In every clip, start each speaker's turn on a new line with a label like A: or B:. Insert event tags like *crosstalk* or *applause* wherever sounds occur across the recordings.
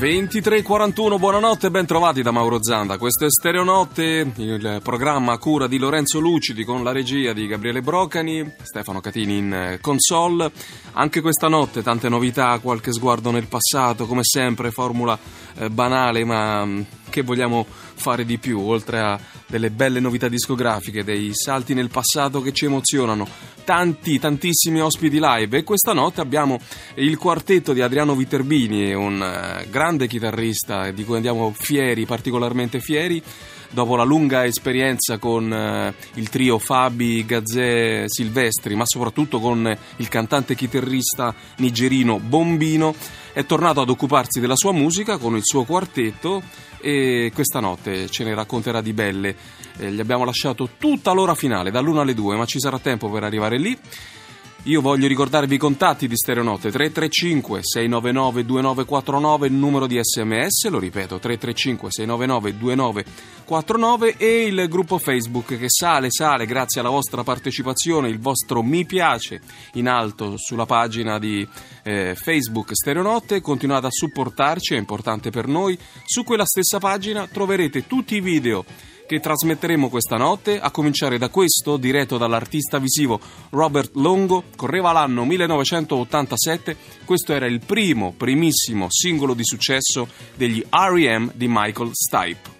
A: 23.41, buonanotte ben trovati da Mauro Zanda. Questo è Stereonotte, il programma a cura di Lorenzo Lucidi con la regia di Gabriele Brocani, Stefano Catini in eh, console. Anche questa notte tante novità, qualche sguardo nel passato, come sempre, formula eh, banale, ma mm, che vogliamo fare di più, oltre a delle belle novità discografiche, dei salti nel passato che ci emozionano, tanti, tantissimi ospiti live. E questa notte abbiamo il quartetto di Adriano Viterbini, un uh, grande chitarrista di cui andiamo fieri, particolarmente fieri. Dopo la lunga esperienza con eh, il trio Fabi, Gazzè, Silvestri, ma soprattutto con il cantante chitarrista nigerino Bombino, è tornato ad occuparsi della sua musica con il suo quartetto e questa notte ce ne racconterà di belle. Eh, gli abbiamo lasciato tutta l'ora finale, dall'1 alle 2, ma ci sarà tempo per arrivare lì. Io voglio ricordarvi i contatti di Stereonotte 335 699 2949 il numero di sms, lo ripeto 335 699 2949 e il gruppo Facebook che sale sale grazie alla vostra partecipazione, il vostro mi piace in alto sulla pagina di eh, Facebook Stereonotte, continuate a supportarci, è importante per noi. Su quella stessa pagina troverete tutti i video che trasmetteremo questa notte, a cominciare da questo, diretto dall'artista visivo Robert Longo, correva l'anno 1987, questo era il primo, primissimo singolo di successo degli R.E.M. di Michael Stipe.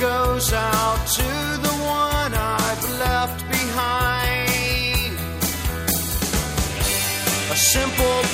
B: Goes out to the one I've left behind. A simple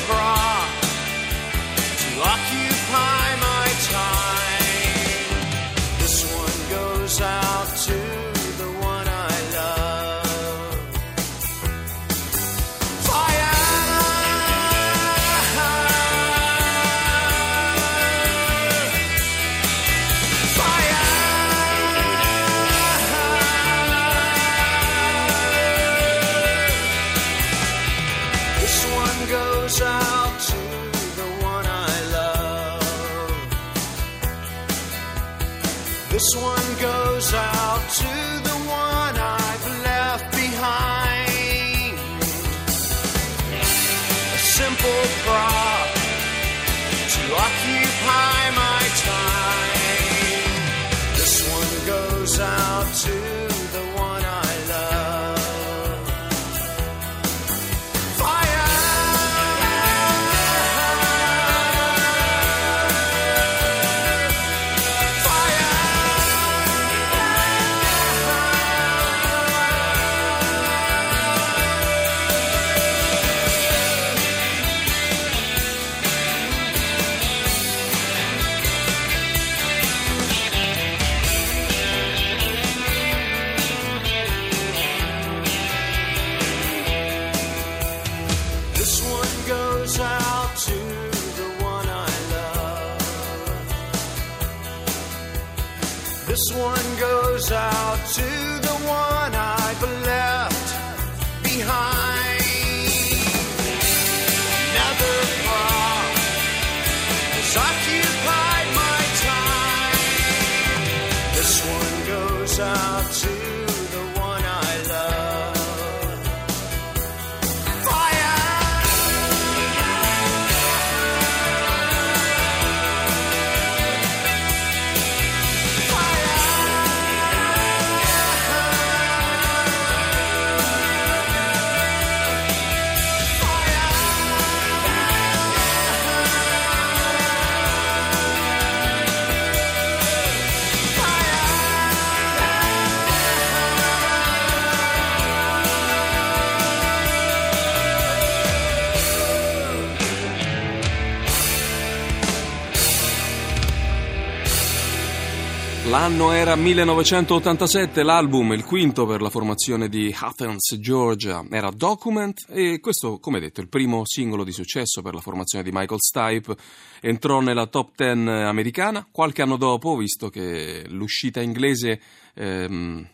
A: L'anno era 1987, l'album, il quinto per la formazione di Athens, Georgia, era Document e questo, come detto, il primo singolo di successo per la formazione di Michael Stipe, entrò nella top 10 americana. Qualche anno dopo, visto che l'uscita inglese ehm,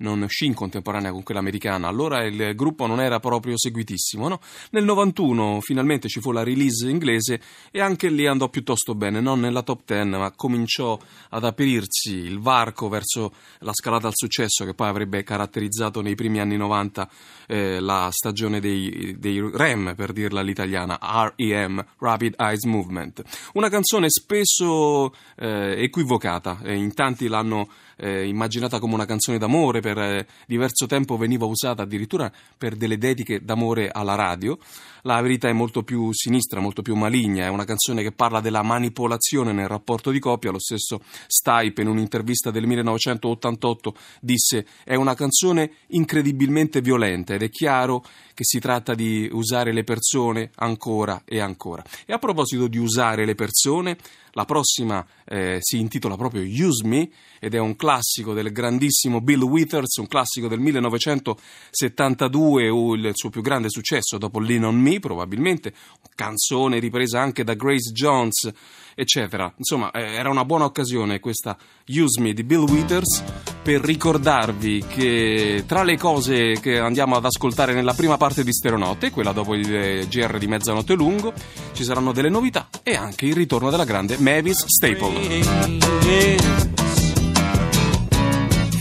A: non uscì in contemporanea con quella americana, allora il gruppo non era proprio seguitissimo. No? Nel 91 finalmente ci fu la release inglese e anche lì andò piuttosto bene, non nella top 10, ma cominciò ad aprirsi il varco verso la scalata al successo che poi avrebbe caratterizzato nei primi anni 90 eh, la stagione dei, dei REM, per dirla all'italiana, REM, Rapid Eyes Movement. Una canzone spesso eh, equivocata, eh, in tanti l'hanno eh, immaginata come una canzone d'amore, per eh, diverso tempo veniva usata addirittura per delle dediche d'amore alla radio. La verità è molto più sinistra, molto più maligna, è una canzone che parla della manipolazione nel rapporto di coppia. Lo stesso Stipe in un'intervista del 1988 disse è una canzone incredibilmente violenta ed è chiaro che si tratta di usare le persone ancora e ancora. E a proposito di usare le persone, la prossima eh, si intitola proprio Use Me ed è un classico del grandissimo Bill Withers, un classico del 1972, il suo più grande successo dopo Lean on Me probabilmente, canzone ripresa anche da Grace Jones, eccetera. Insomma, eh, era una buona occasione questa Use Me di Bill Withers per ricordarvi che tra le cose che andiamo ad ascoltare nella prima parte di Stereonotte, quella dopo il eh, GR di mezzanotte lungo, ci saranno delle novità e anche il ritorno della grande Mavis Staple.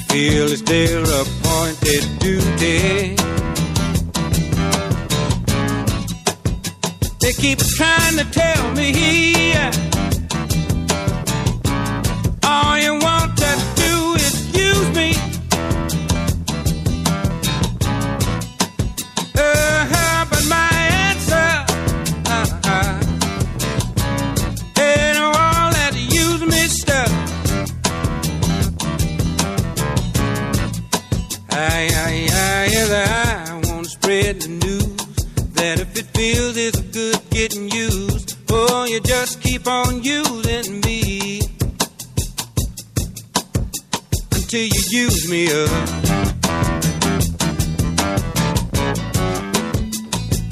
C: Feel it's their appointed duty. They keep trying to tell me you just keep on using me until you use me up.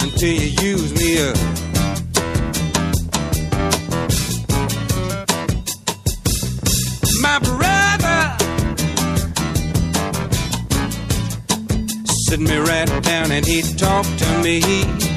C: Until you use me up. My brother sit me right down and he talked to me.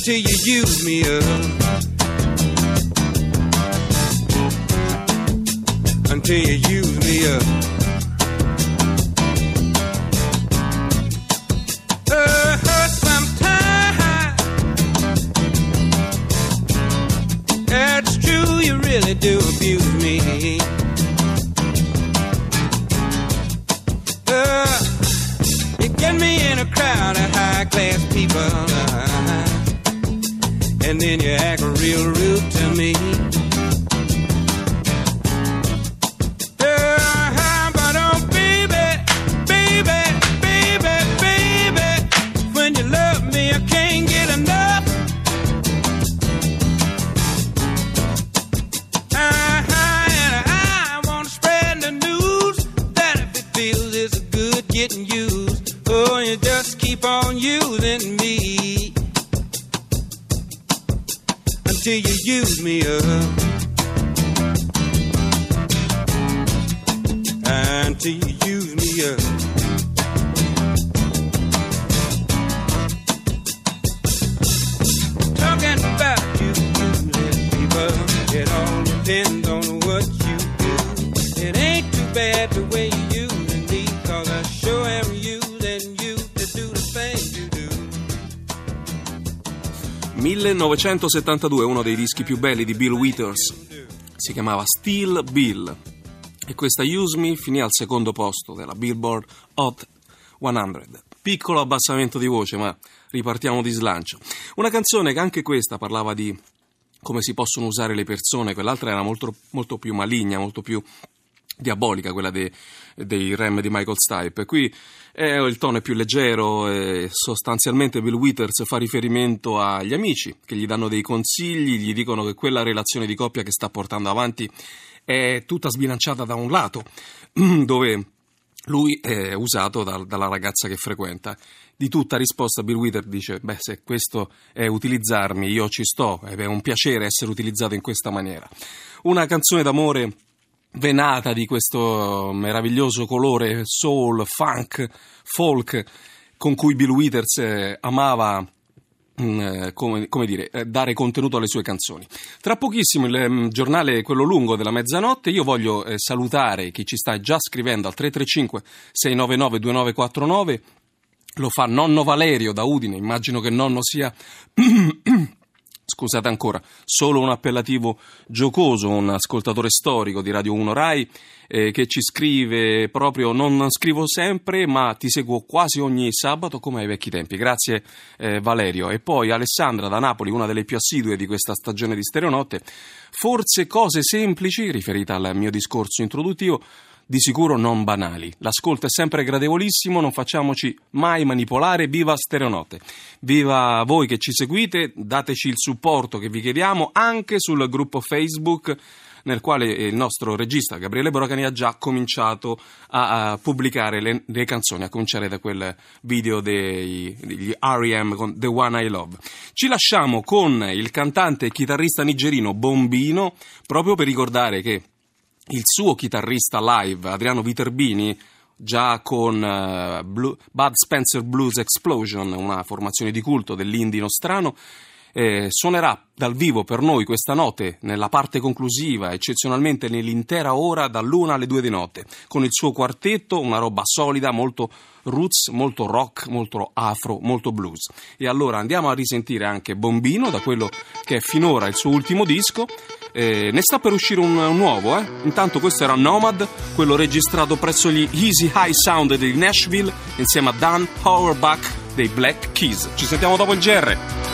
C: until you use me up. Until you use me up. Uh, really do abuse me. Yeah. Use
A: 1972, uno dei dischi più belli di Bill Withers, si chiamava Still Bill e questa Use Me finì al secondo posto della Billboard Hot 100. piccolo abbassamento di voce, ma ripartiamo di slancio. Una canzone che anche questa parlava di come si possono usare le persone, quell'altra era molto, molto più maligna, molto più diabolica quella dei, dei Rem di Michael Stipe. Qui eh, il tono è più leggero e sostanzialmente Bill Withers fa riferimento agli amici che gli danno dei consigli, gli dicono che quella relazione di coppia che sta portando avanti è tutta sbilanciata da un lato, *clears throat* dove lui è usato da, dalla ragazza che frequenta. Di tutta risposta Bill Withers dice, beh se questo è utilizzarmi io ci sto, è un piacere essere utilizzato in questa maniera. Una canzone d'amore venata di questo meraviglioso colore soul, funk, folk con cui Bill Withers eh, amava mm, eh, come, come dire, eh, dare contenuto alle sue canzoni. Tra pochissimo il um, giornale, quello lungo della mezzanotte, io voglio salutare chi ci sta già scrivendo al 335 699 2949, lo fa nonno Valerio da Udine, immagino che nonno sia *clears throat* scusate ancora, solo un appellativo giocoso, un ascoltatore storico di Radio 1 Rai eh, che ci scrive proprio non scrivo sempre ma ti seguo quasi ogni sabato come ai vecchi tempi. Grazie eh, Valerio. E poi Alessandra da Napoli, una delle più assidue di questa stagione di Stereonotte, forse cose semplici, riferita al mio discorso introduttivo, di sicuro non banali. L'ascolto è sempre gradevolissimo, non facciamoci mai manipolare, viva Stereonote. Viva voi che ci seguite, dateci il supporto che vi chiediamo anche sul gruppo Facebook nel quale il nostro regista Gabriele Brocani ha già cominciato a, a pubblicare le, le, canzoni, a cominciare da quel video dei, degli R.E.M. con The One I Love. Ci lasciamo con il cantante e chitarrista nigerino Bombino, proprio per ricordare che il suo chitarrista live, Adriano Viterbini, già con uh, Blue, Bud Spencer Blues Explosion, una formazione di culto dell'indie nostrano, eh, suonerà dal vivo per noi questa notte nella parte conclusiva, eccezionalmente nell'intera ora dall'una alle due di notte, con il suo quartetto, una roba solida, molto roots, molto rock, molto afro, molto blues. E allora andiamo a risentire anche Bombino, da quello che è finora il suo ultimo disco. Eh, ne sta per uscire un, un nuovo, eh? Intanto questo era Nomad, quello registrato presso gli Easy High Sound di Nashville, insieme a Dan Auerbach dei Black Keys. Ci sentiamo dopo il GR.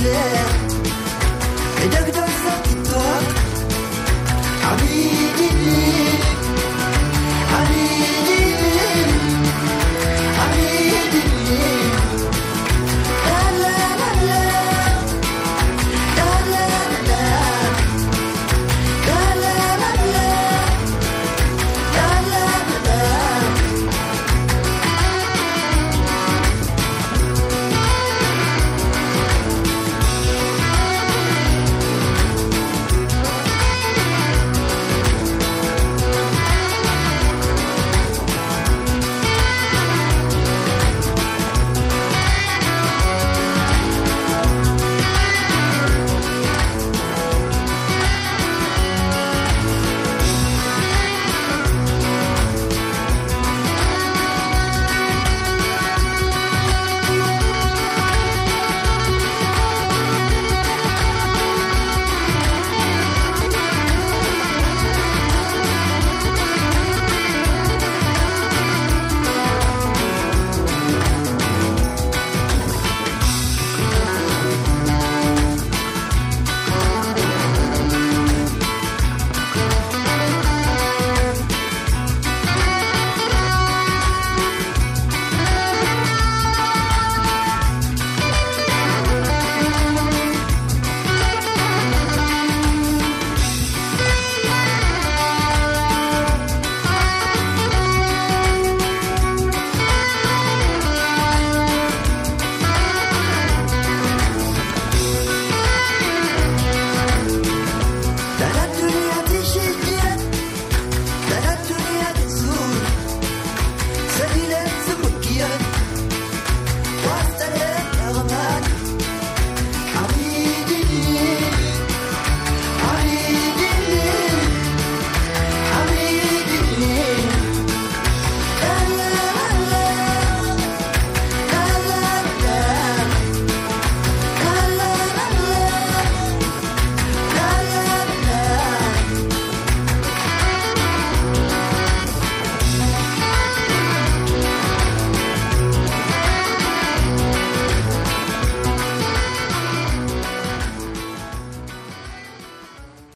A: yeah.